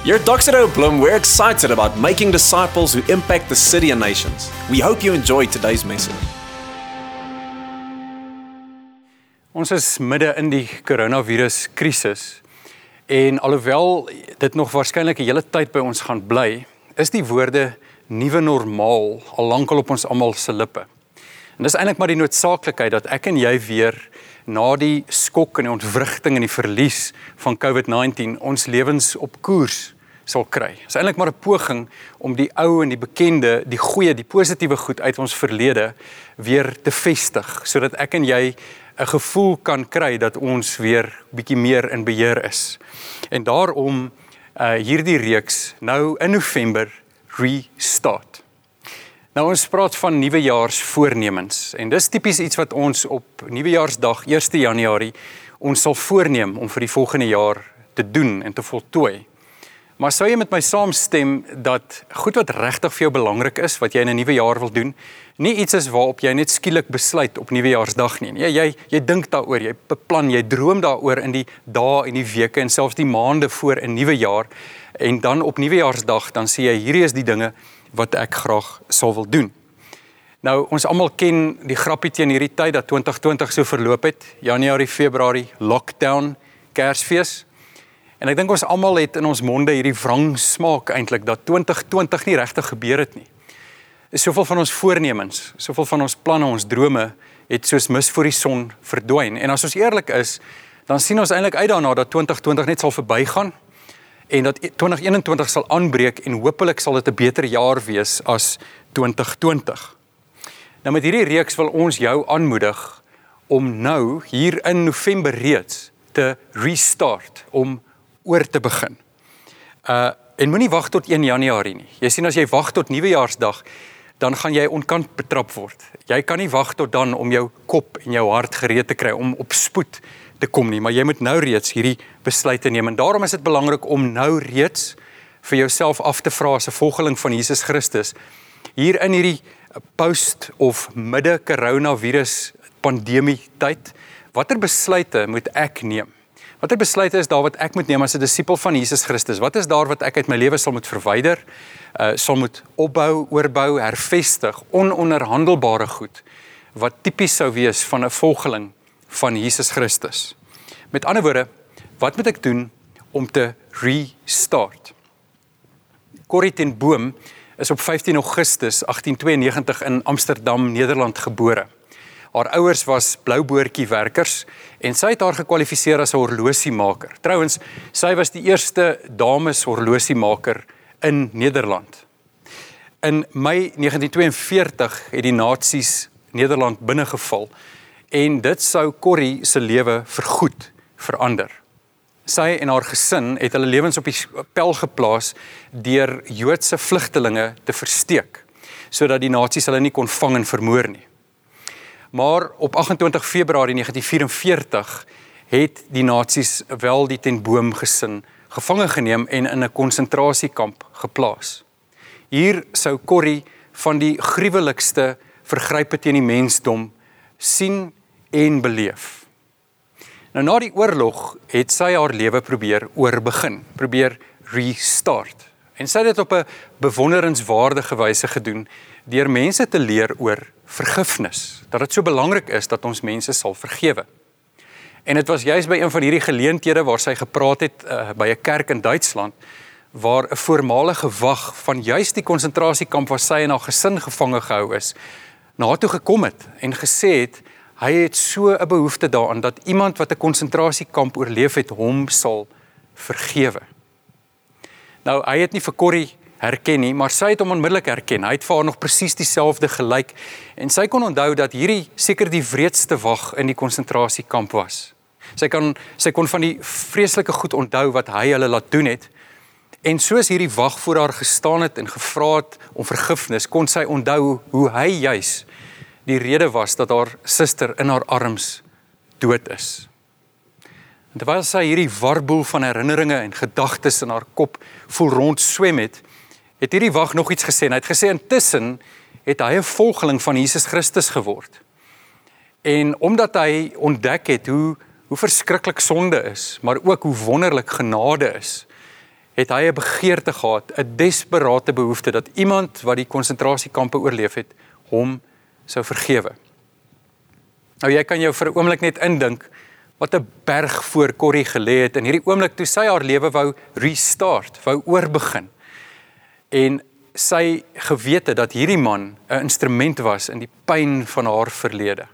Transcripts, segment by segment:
Here at Doxedo Bloom, we're excited about making disciples who impact the city and nations. We hope you enjoy today's message. Ons is midde in die koronavirus krisis en alhoewel dit nog waarskynlik 'n hele tyd by ons gaan bly, is die woorde nuwe normaal al lankal op ons almal se lippe. En dis eintlik maar die noodsaaklikheid dat ek en jy weer na die skok en die ontwrigting en die verlies van COVID-19 ons lewens op koers sal kry. Dit is eintlik maar 'n poging om die ou en die bekende, die goeie, die positiewe goed uit ons verlede weer te vestig sodat ek en jy 'n gevoel kan kry dat ons weer bietjie meer in beheer is. En daarom uh hierdie reeks nou in November restart. Nou ons praat van nuwejaarsvoornemens en dis tipies iets wat ons op nuwejaarsdag 1 Januarie ons sal voorneem om vir die volgende jaar te doen en te voltooi. Maar sou jy met my saamstem dat goed wat regtig vir jou belangrik is wat jy in 'n nuwe jaar wil doen, nie iets is waarop jy net skielik besluit op nuwejaarsdag nie. Jy jy jy dink daaroor, jy beplan, jy droom daaroor in die dae en die weke en selfs die maande voor 'n nuwe jaar en dan op nuwejaarsdag dan sê jy hierdie is die dinge wat ek graag sou wil doen. Nou ons almal ken die grappie teen hierdie tyd dat 2020 so verloop het. Januarie, Februarie, lockdown, Kersfees. En ek dink ons almal het in ons monde hierdie wrang smaak eintlik dat 2020 nie regtig gebeur het nie. Is soveel van ons voornemens, soveel van ons planne, ons drome het soos mis voor die son verdwyn. En as ons eerlik is, dan sien ons eintlik uit daarna dat 2020 net sal verbygaan en dat 2021 sal aanbreek en hopelik sal dit 'n beter jaar wees as 2020. Nou met hierdie reeks wil ons jou aanmoedig om nou hier in November reeds te restart om oor te begin. Uh en moenie wag tot 1 Januarie nie. Jy sien as jy wag tot Nuwejaarsdag, dan gaan jy onkant betrap word. Jy kan nie wag tot dan om jou kop en jou hart gereed te kry om op spoed te kom nie, maar jy moet nou reeds hierdie besluite neem en daarom is dit belangrik om nou reeds vir jouself af te vra as 'n volgeling van Jesus Christus hier in hierdie post of midde koronavirus pandemie tyd, watter besluite moet ek neem? Watter besluite is daar wat ek moet neem as 'n disipel van Jesus Christus? Wat is daar wat ek uit my lewe sal moet verwyder? Uh sal moet opbou, oorbou, hervestig, ononderhandelbare goed wat tipies sou wees van 'n volgeling van Jesus Christus. Met ander woorde, wat moet ek doen om te restart? Corrie ten Boom is op 15 Augustus 1892 in Amsterdam, Nederland gebore. Haar ouers was blouboortjie werkers en sy het haar gekwalifiseer as 'n horlosiemaker. Trouwens, sy was die eerste dames horlosiemaker in Nederland. In Mei 1942 het die Nasies Nederland binnegeval en dit sou Corrie se lewe vergoed verander. Sy en haar gesin het hulle lewens op die pel geplaas deur Joodse vlugtelinge te versteek sodat die Nasies hulle nie kon vang en vermoor nie. Maar op 28 Februarie 1944 het die nasies wel die ten boom gesin gevange geneem en in 'n konsentrasiekamp geplaas. Hier sou Corrie van die gruwelikste vergrype teen die mensdom sien en beleef. Nou na die oorlog het sy haar lewe probeer oorbegin, probeer restart. En sy het dit op 'n bewonderenswaardige wyse gedoen deur mense te leer oor vergifnis. Dat dit so belangrik is dat ons mense sal vergewe. En dit was juis by een van hierdie geleenthede waar sy gepraat het uh, by 'n kerk in Duitsland waar 'n voormalige wag van juis die konsentrasiekamp waar sy en haar gesin gevange gehou is, na haar toe gekom het en gesê het hy het so 'n behoefte daaraan dat iemand wat 'n konsentrasiekamp oorleef het hom sal vergewe. Nou hy het nie vir Corrie herken nie, maar sy het hom onmiddellik herken. Hy het vir haar nog presies dieselfde gelyk en sy kon onthou dat hierdie seker die wreedste wag in die konsentrasiekamp was. Sy kan sy kon van die vreeslike goed onthou wat hy hulle laat doen het. En soos hierdie wag voor haar gestaan het en gevra het om vergifnis, kon sy onthou hoe hy juis die rede was dat haar suster in haar arms dood is. En terwyl sy hierdie warboel van herinneringe en gedagtes in haar kop voel rond swem het, het hierdie wag nog iets gesê. Hy het gesê intussen het hy 'n volgeling van Jesus Christus geword. En omdat hy ontdek het hoe hoe verskriklik sonde is, maar ook hoe wonderlik genade is, het hy 'n begeerte gehad, 'n desperate behoefte dat iemand wat die konsentrasiekampe oorleef het, hom sou vergewe. Nou jy kan jou vir 'n oomblik net indink wat 'n berg voor Corrie gelê het in hierdie oomblik toe sy haar lewe wou restart, wou oorbegin. En sy gewete dat hierdie man 'n instrument was in die pyn van haar verlede.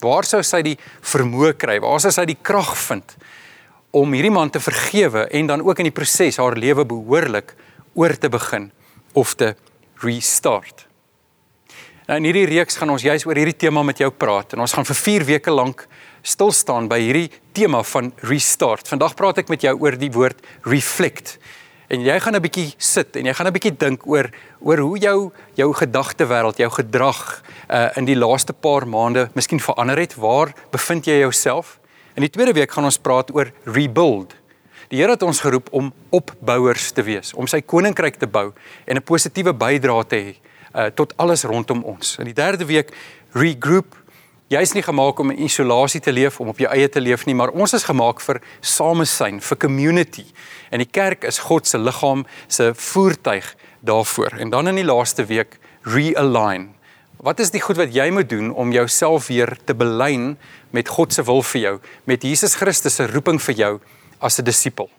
Waar sou sy die vermoë kry? Waar sou sy die krag vind om hierdie man te vergewe en dan ook in die proses haar lewe behoorlik oor te begin of te restart? Nou in hierdie reeks gaan ons juis oor hierdie tema met jou praat en ons gaan vir 4 weke lank stil staan by hierdie tema van restart. Vandag praat ek met jou oor die woord reflect en jy gaan 'n bietjie sit en jy gaan 'n bietjie dink oor oor hoe jou jou gedagtewêreld, jou gedrag uh in die laaste paar maande miskien verander het. Waar bevind jy jouself? In die tweede week gaan ons praat oor rebuild. Die Here het ons geroep om opbouers te wees, om sy koninkryk te bou en 'n positiewe bydrae te hê uh tot alles rondom ons. In die derde week regroup Jy's nie gemaak om in isolasie te leef, om op jou eie te leef nie, maar ons is gemaak vir samesyn, vir community. En die kerk is God se liggaam, se voertuig daarvoor. En dan in die laaste week realign. Wat is die goed wat jy moet doen om jouself weer te belyn met God se wil vir jou, met Jesus Christus se roeping vir jou as 'n disipel?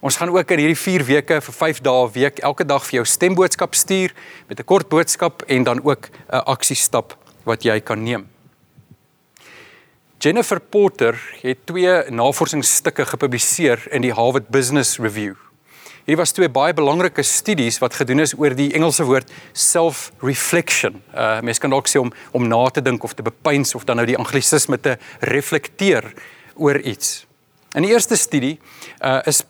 Ons gaan ook in hierdie 4 weke vir 5 dae 'n week elke dag vir jou stemboodskap stuur met 'n kort boodskap en dan ook 'n aksiestap wat jy kan neem. Jennifer Porter het twee navorsingsstukke gepubliseer in die Harvard Business Review. Hierdie was twee baie belangrike studies wat gedoen is oor die Engelse woord self-reflection. Uh mense kan dalk sê om om na te dink of te bepeins of dan nou die anglisisme te reflekteer oor iets. In die eerste studie uh is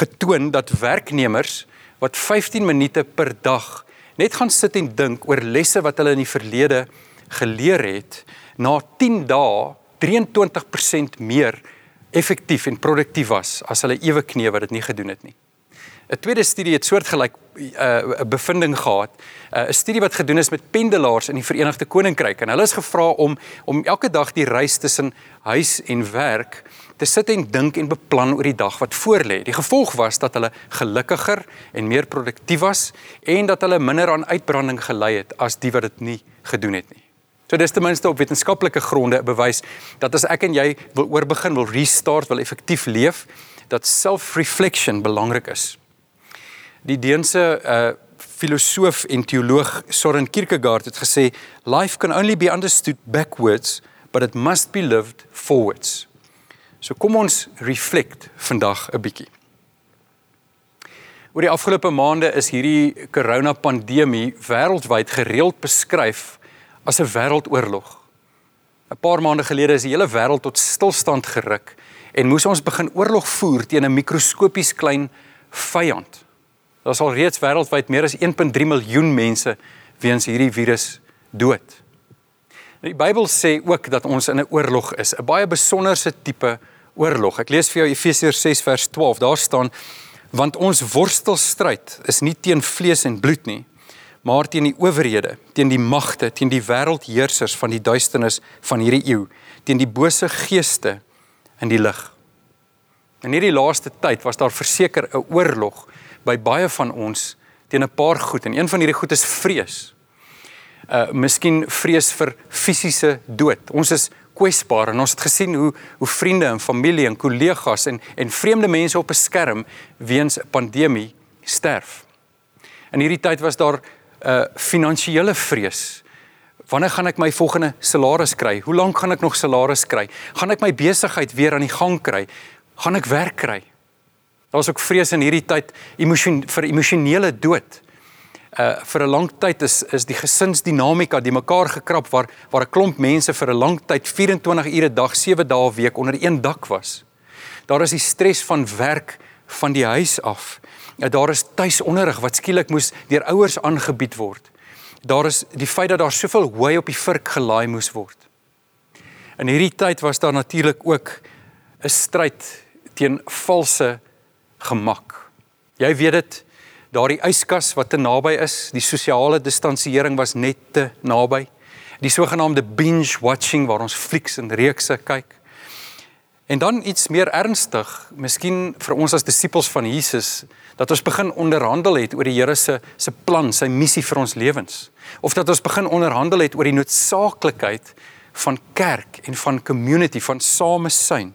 getoon dat werknemers wat 15 minute per dag net gaan sit en dink oor lesse wat hulle in die verlede geleer het, na 10 dae 23% meer effektief en produktief was as hulle ewe knee wat dit nie gedoen het nie. 'n Tweede studie het soortgelyk 'n uh, bevinding gehad. Uh, 'n uh, Studie wat gedoen is met pendelaars in die Verenigde Koninkryk en hulle is gevra om om elke dag die reis tussen huis en werk te sit en dink en beplan oor die dag wat voorlê. Die gevolg was dat hulle gelukkiger en meer produktief was en dat hulle minder aan uitbranding gelei het as die wat dit nie gedoen het nie. So dis ten minste op wetenskaplike gronde bewys dat as ek en jy wil oorbegin, wil restart, wil effektief leef, dat self-reflection belangrik is. Die Deense uh filosoof en teoloog Søren Kierkegaard het gesê life can only be understood backwards but it must be lived forwards. So kom ons reflect vandag 'n bietjie. Oor die afgelope maande is hierdie corona pandemie wêreldwyd gereeld beskryf as 'n wêreldoorlog. 'n Paar maande gelede is die hele wêreld tot stilstand geruk en moes ons begin oorlog voer teen 'n mikroskopies klein vyand. Daar is al reeds wêreldwyd meer as 1.3 miljoen mense weens hierdie virus dood. Nou, die Bybel sê ook dat ons in 'n oorlog is, 'n baie besonderse tipe oorlog. Ek lees vir jou Efesiërs 6 vers 12. Daar staan: "Want ons worstelstryd is nie teen vlees en bloed nie, maar teen die owerhede, teen die magte, teen die wêreldheersers van die duisternis van hierdie eeu, teen die bose geeste in die lig. In hierdie laaste tyd was daar verseker 'n oorlog by baie van ons teen 'n paar goed en een van hierdie goed is vrees. Uh miskien vrees vir fisiese dood. Ons is kwesbaar en ons het gesien hoe hoe vriende en familie en kollegas en en vreemde mense op 'n skerm weens 'n pandemie sterf. In hierdie tyd was daar uh, finansiële vrees. Wanneer gaan ek my volgende salaris kry? Hoe lank gaan ek nog salaris kry? Gaan ek my besigheid weer aan die gang kry? Gaan ek werk kry? Daar's ook vrees in hierdie tyd emosion vir emosionele dood. Uh vir 'n lang tyd is is die gesinsdinamika die mekaar gekrap waar waar 'n klomp mense vir 'n lang tyd 24 ure 'n dag, 7 dae 'n week onder een dak was. Daar is die stres van werk van die huis af. Ja, daar is tuisonderrig wat skielik moes deur ouers aangebied word. Daar is die feit dat daar soveel hooi op die vurk gelaai moes word. In hierdie tyd was daar natuurlik ook 'n stryd teen valse gemak. Jy weet dit, daardie yskas wat te naby is, die sosiale distansiering was net te naby. Die sogenaamde binge watching waar ons flieks en reekse kyk. En dan iets meer ernstig, miskien vir ons as disippels van Jesus, dat ons begin onderhandel het oor die Here se se plan, sy missie vir ons lewens. Of dat ons begin onderhandel het oor die noodsaaklikheid van kerk en van community, van samesyn.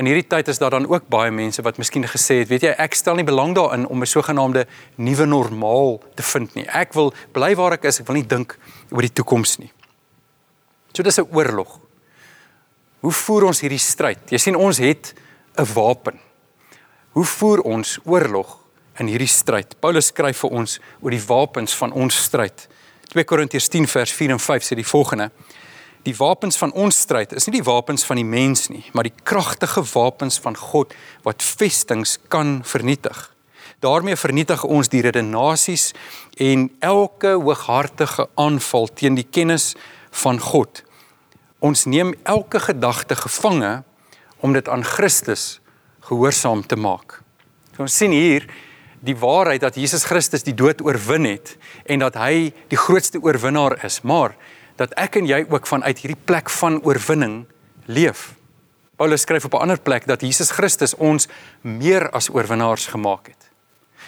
In hierdie tyd is daar dan ook baie mense wat miskien gesê het, weet jy, ek stel nie belang daarin om 'n sogenaamde nuwe normaal te vind nie. Ek wil bly waar ek is, ek wil nie dink oor die toekoms nie. So dis 'n oorlog. Hoe voer ons hierdie stryd? Jy sien ons het 'n wapen. Hoe voer ons oorlog in hierdie stryd? Paulus skryf vir ons oor die wapens van ons stryd. 2 Korintiërs 10 vers 4 en 5 sê die volgende: Die wapens van ons stryd is nie die wapens van die mens nie, maar die kragtige wapens van God wat vestings kan vernietig. daarmee vernietig ons die redenasies en elke hooghartige aanval teen die kennis van God. Ons neem elke gedagte gevange om dit aan Christus gehoorsaam te maak. So ons sien hier die waarheid dat Jesus Christus die dood oorwin het en dat hy die grootste oorwinnaar is, maar dat ek en jy ook vanuit hierdie plek van oorwinning leef. Paulus skryf op 'n ander plek dat Jesus Christus ons meer as oorwinnaars gemaak het.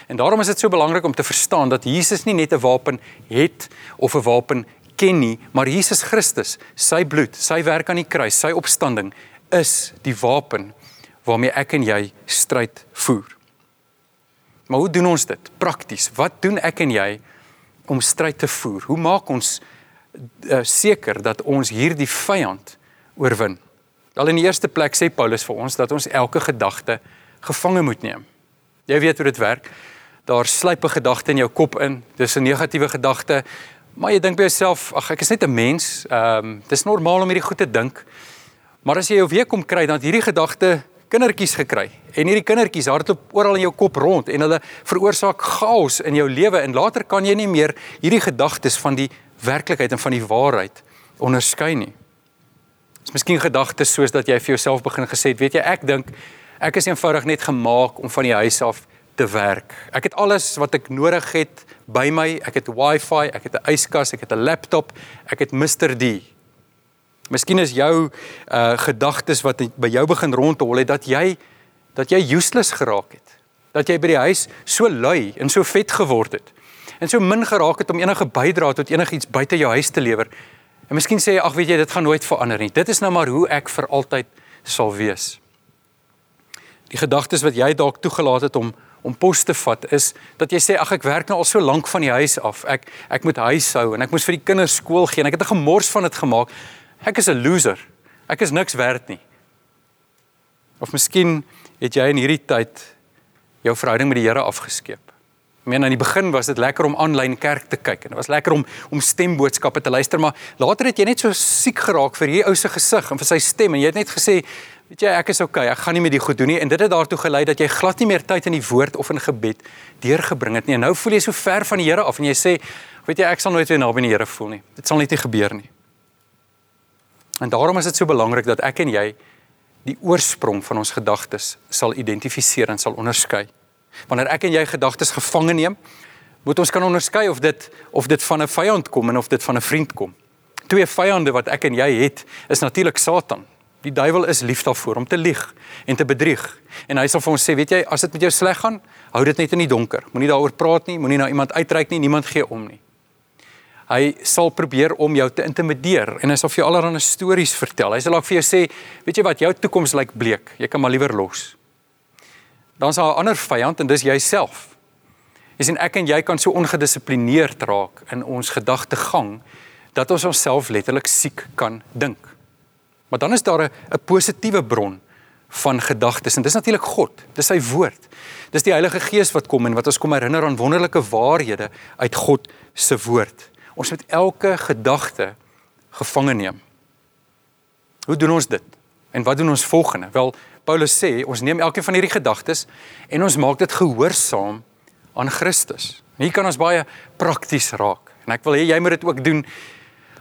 En daarom is dit so belangrik om te verstaan dat Jesus nie net 'n wapen het of 'n wapen ken nie, maar Jesus Christus, sy bloed, sy werk aan die kruis, sy opstanding is die wapen waarmee ek en jy stryd voer. Maar hoe doen ons dit prakties? Wat doen ek en jy om stryd te voer? Hoe maak ons uh, seker dat ons hierdie vyand oorwin? Al in die eerste plek sê Paulus vir ons dat ons elke gedagte gevange moet neem. Jy weet hoe dit werk. Daar sluip 'n gedagte in jou kop in. Dis 'n negatiewe gedagte. Maar jy dink by jouself, ag ek is net 'n mens. Ehm um, dis normaal om hierdie goed te dink. Maar as jy jou weer kom kry dan hierdie gedagte kindertjies gekry. En hierdie kindertjies hardloop oral in jou kop rond en hulle veroorsaak chaos in jou lewe en later kan jy nie meer hierdie gedagtes van die werklikheid en van die waarheid onderskei nie. Dit is miskien gedagtes soos dat jy vir jouself begin gesê het, weet jy, ek dink ek is eenvoudig net gemaak om van die huis af te werk. Ek het alles wat ek nodig het by my. Ek het Wi-Fi, ek het 'n yskas, ek het 'n laptop, ek het Mr D. Miskien is jou uh gedagtes wat by jou begin rondhol het dat jy dat jy useless geraak het. Dat jy by die huis so lui en so vet geword het. En so min geraak het om enige bydrae tot enigiets buite jou huis te lewer. En miskien sê jy ag weet jy dit gaan nooit verander nie. Dit is nou maar hoe ek vir altyd sal wees. Die gedagtes wat jy dalk toegelaat het om om pos te vat is dat jy sê ag ek werk nou al so lank van die huis af. Ek ek moet huishou en ek moet vir die kinders skool gee en ek het 'n gemors van dit gemaak. Ek is 'n loser. Ek is niks werd nie. Of miskien het jy in hierdie tyd jou verhouding met die Here afgeskeep. Ek meen aan die begin was dit lekker om aanlyn kerk te kyk en dit was lekker om om stemboodskappe te luister, maar later het jy net so siek geraak vir hierdie ou se gesig en vir sy stem en jy het net gesê, weet jy, ek is okay, ek gaan nie meer die goed doen nie en dit het daartoe gelei dat jy glad nie meer tyd in die woord of in gebed deurgebring het nie. En nou voel jy so ver van die Here af en jy sê, weet jy, ek sal nooit weer naby die Here voel nie. Dit sal net nie gebeur nie. En daarom is dit so belangrik dat ek en jy die oorsprong van ons gedagtes sal identifiseer en sal onderskei. Wanneer ek en jy gedagtes gevange neem, moet ons kan onderskei of dit of dit van 'n vyand kom en of dit van 'n vriend kom. Twee vyande wat ek en jy het, is natuurlik Satan. Die duiwel is lief daarvoor om te lieg en te bedrieg. En hy sal vir ons sê, weet jy, as dit met jou sleg gaan, hou dit net in die donker. Moenie daaroor praat nie, moenie na iemand uitreik nie, niemand gee om nie. Hy sal probeer om jou te intimideer en hy sal vir jou allerlei stories vertel. Hy sal ook vir jou sê, weet jy wat, jou toekoms lyk bleek. Jy kan maar liewer los. Dan is daar 'n ander vyand en dis jouself. Jy sien ek en jy kan so ongedissiplineerd raak in ons gedagtegang dat ons onsself letterlik siek kan dink. Maar dan is daar 'n positiewe bron van gedagtes en dis natuurlik God. Dis sy woord. Dis die Heilige Gees wat kom en wat ons kom herinner aan wonderlike waarhede uit God se woord. Ons moet elke gedagte gevange neem. Hoe doen ons dit? En wat doen ons volgende? Wel, Paulus sê, ons neem elkeen van hierdie gedagtes en ons maak dit gehoorsaam aan Christus. Hier kan ons baie prakties raak. En ek wil hê jy moet dit ook doen.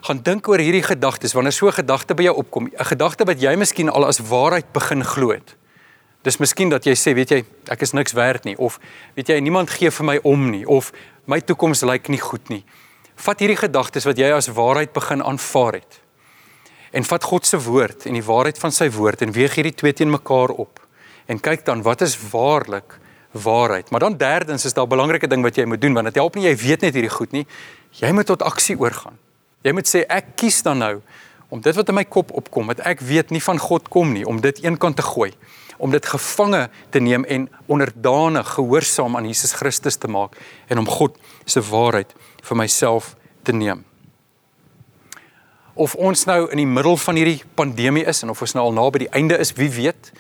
Gaan dink oor hierdie gedagtes wanneer so 'n gedagte by jou opkom, 'n gedagte wat jy miskien al as waarheid begin glo het. Dis miskien dat jy sê, weet jy, ek is niks werd nie of weet jy, niemand gee vir my om nie of my toekoms lyk nie goed nie. Vat hierdie gedagtes wat jy as waarheid begin aanvaar het. en vat God se woord en die waarheid van sy woord en weeg hierdie twee teen mekaar op en kyk dan wat is waarlik waarheid. Maar dan derdens is daar 'n belangrike ding wat jy moet doen want dit help nie jy weet net hierdie goed nie. Jy moet tot aksie oorgaan. Jy moet sê ek kies dan nou om dit wat in my kop opkom wat ek weet nie van God kom nie om dit eenkant te gooi om dit gevange te neem en onderdanig gehoorsaam aan Jesus Christus te maak en om God se waarheid vir myself te neem. Of ons nou in die middel van hierdie pandemie is en of ons nou al naby die einde is, wie weet,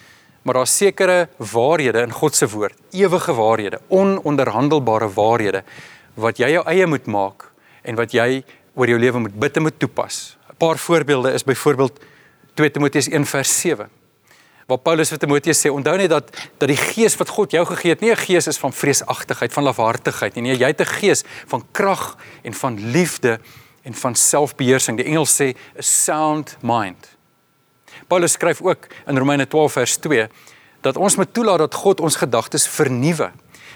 maar daar's sekere waarhede in God se woord, ewige waarhede, ononderhandelbare waarhede wat jy jou eie moet maak en wat jy oor jou lewe moet bid en moet toepas. 'n Paar voorbeelde is byvoorbeeld 2 Timoteus 1 vers 7 waar Paulus vir Timoteus sê onthou net dat dat die gees wat God jou gegee het nie 'n gees is van vreesagtigheid, van lafhartigheid nie. Nee, jy het 'n gees van krag en van liefde en van selfbeheersing. Die Engels sê a sound mind. Paulus skryf ook in Romeine 12 vers 2 dat ons moet toelaat dat God ons gedagtes vernuwe.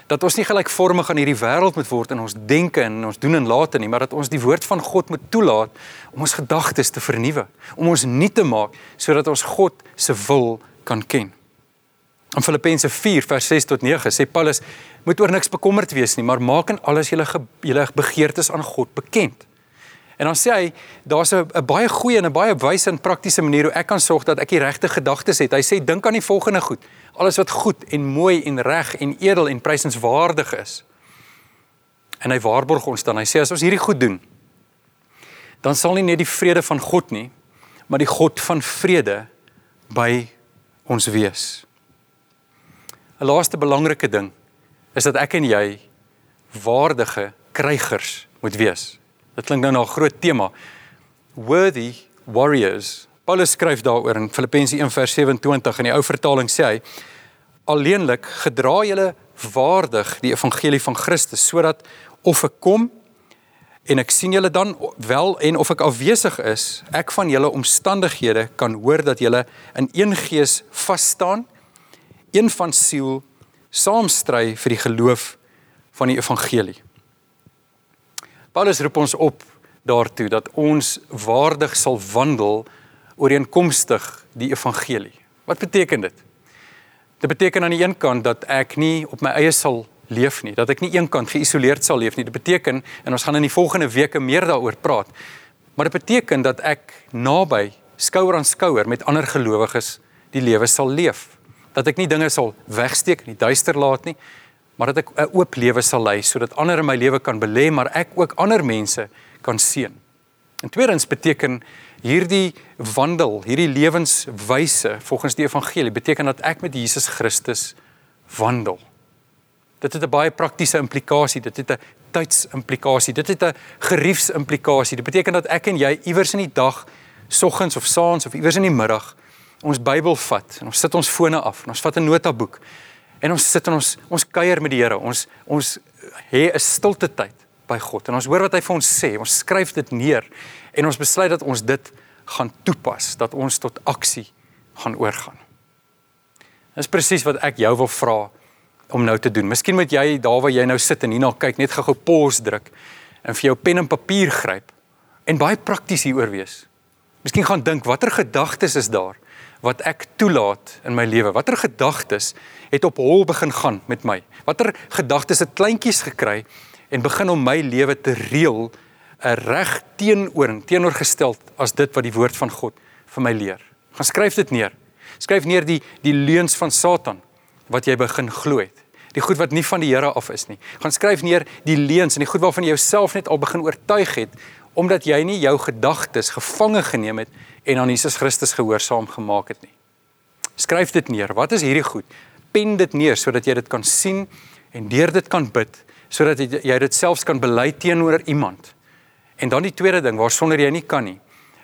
Dat ons nie gelykvormig aan hierdie wêreld moet word in ons denke en ons doen en late nie, maar dat ons die woord van God moet toelaat om ons gedagtes te vernuwe, om ons nuut te maak sodat ons God se wil kan ken. In Filippense 4 vers 6 tot 9 sê Paulus moet oor niks bekommerd wees nie, maar maak in alles julle julle begeertes aan God bekend. En dan sê hy daar's 'n baie goeie en 'n baie wyse en praktiese manier hoe ek kan sorg dat ek die regte gedagtes het. Hy sê dink aan die volgende goed: alles wat goed en mooi en reg en edel en prysenswaardig is. En hy waarborg ons dan. Hy sê as ons hierdie goed doen, dan sal nie net die vrede van God nie, maar die God van vrede by ons wees. 'n Laaste belangrike ding is dat ek en jy waardige krygers moet wees. Dit klink nou na 'n groot tema. Worthy warriors. Paulus skryf daaroor in Filippense 1:27 in die ou vertaling sê hy: "Alleenlik gedra julle waardig die evangelie van Christus sodat of ek kom en ek sien julle dan wel en of ek afwesig is, ek van julle omstandighede kan hoor dat julle in een gees vas staan, een van siel, saamstry vir die geloof van die evangelie. Paulus roep ons op daartoe dat ons waardig sal wandel ooreenkomstig die evangelie. Wat beteken dit? Dit beteken aan die een kant dat ek nie op my eie sal leef nie, dat ek nie eenkant geïsoleerd sal leef nie. Dit beteken en ons gaan in die volgende weke meer daaroor praat. Maar dit beteken dat ek naby skouer aan skouer met ander gelowiges die lewe sal leef. Dat ek nie dinge sal wegsteek in die duister laat nie, maar dat ek 'n oop lewe sal lei sodat ander in my lewe kan belê, maar ek ook ander mense kan seën. En tweedens beteken hierdie wandel, hierdie lewenswyse volgens die evangelie beteken dat ek met Jesus Christus wandel. Dit het 'n baie praktiese implikasie, dit het 'n tydsimplikasie, dit het 'n geriefsimplikasie. Dit beteken dat ek en jy iewers in die dag, soggens of saans of iewers in die middag ons Bybel vat en ons sit ons fone af en ons vat 'n notaboek en ons sit en ons ons kuier met die Here. Ons ons hê 'n stilte tyd by God en ons hoor wat hy vir ons sê. Ons skryf dit neer en ons besluit dat ons dit gaan toepas, dat ons tot aksie gaan oorgaan. Dis presies wat ek jou wil vra om nou te doen. Miskien moet jy daar waar jy nou sit en hierna kyk net gou-gou pause druk en vir jou pen en papier gryp en baie prakties hieroor wees. Miskien gaan dink watter gedagtes is daar wat ek toelaat in my lewe? Watter gedagtes het op hol begin gaan met my? Watter gedagtes het kleintjies gekry en begin om my lewe te reël 'n reg teenoor en teenoorgestel as dit wat die woord van God vir my leer? Gaan skryf dit neer. Skryf neer die die leuns van Satan wat jy begin glo het. Die goed wat nie van die Here af is nie. Gaan skryf neer die leuns en die goed waarvan jy jouself net al begin oortuig het omdat jy nie jou gedagtes gevange geneem het en aan Jesus Christus gehoorsaam gemaak het nie. Skryf dit neer. Wat is hierdie goed? Pen dit neer sodat jy dit kan sien en deur dit kan bid sodat jy dit selfs kan bely teenoor iemand. En dan die tweede ding waarsonder jy nie kan nie,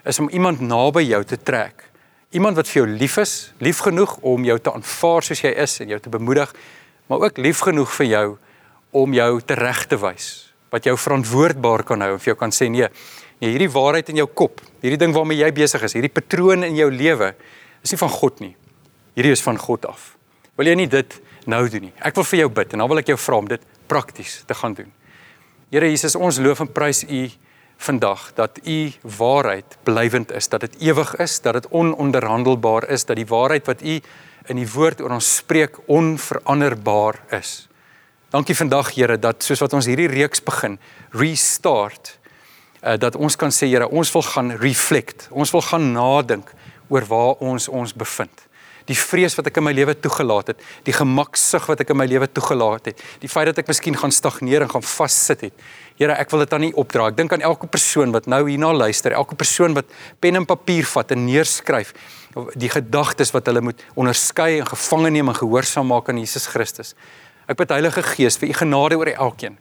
is om iemand naby jou te trek iemand wat vir jou lief is, lief genoeg om jou te aanvaar soos jy is en jou te bemoedig, maar ook lief genoeg vir jou om jou te reg te wys, wat jou verantwoordbaar kan hou en vir jou kan sê nee, nee, hierdie waarheid in jou kop, hierdie ding waarmee jy besig is, hierdie patroon in jou lewe is nie van God nie. Hierdie is van God af. Wil jy nie dit nou doen nie? Ek wil vir jou bid en dan wil ek jou vra om dit prakties te gaan doen. Here Jesus, ons loof en prys U vandag dat u waarheid blywend is, dat dit ewig is, dat dit ononderhandelbaar is, dat die waarheid wat u in die woord oor ons spreek onveranderbaar is. Dankie vandag Here dat soos wat ons hierdie reeks begin, restart, uh, dat ons kan sê Here, ons wil gaan reflect. Ons wil gaan nadink oor waar ons ons bevind die vrees wat ek in my lewe toegelaat het, die gemaksug wat ek in my lewe toegelaat het, die feit dat ek miskien gaan stagneer en gaan vassit het. Here, ek wil dit aan U opdra. Ek dink aan elke persoon wat nou hierna luister, elke persoon wat pen en papier vat en neerskryf die gedagtes wat hulle moet onderskei en gevange neem en gehoorsaam maak aan Jesus Christus. Ek bid Heilige Gees vir U genade oor elkeen.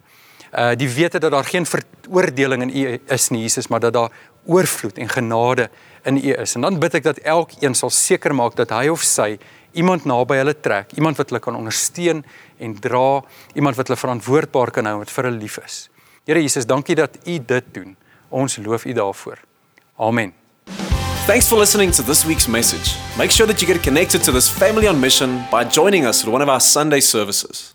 Uh die wete dat daar geen veroordeling in U is nie Jesus, maar dat daar oorvloed en genade in U is. En dan bid ek dat elkeen sal seker maak dat hy of sy iemand naby hulle trek, iemand wat hulle kan ondersteun en dra, iemand wat hulle verantwoordbaar kan hou wat vir hulle lief is. Here Jesus, dankie dat U dit doen. Ons loof U daarvoor. Amen. Thanks for listening to this week's message. Make sure that you get connected to this family on mission by joining us at one of our Sunday services.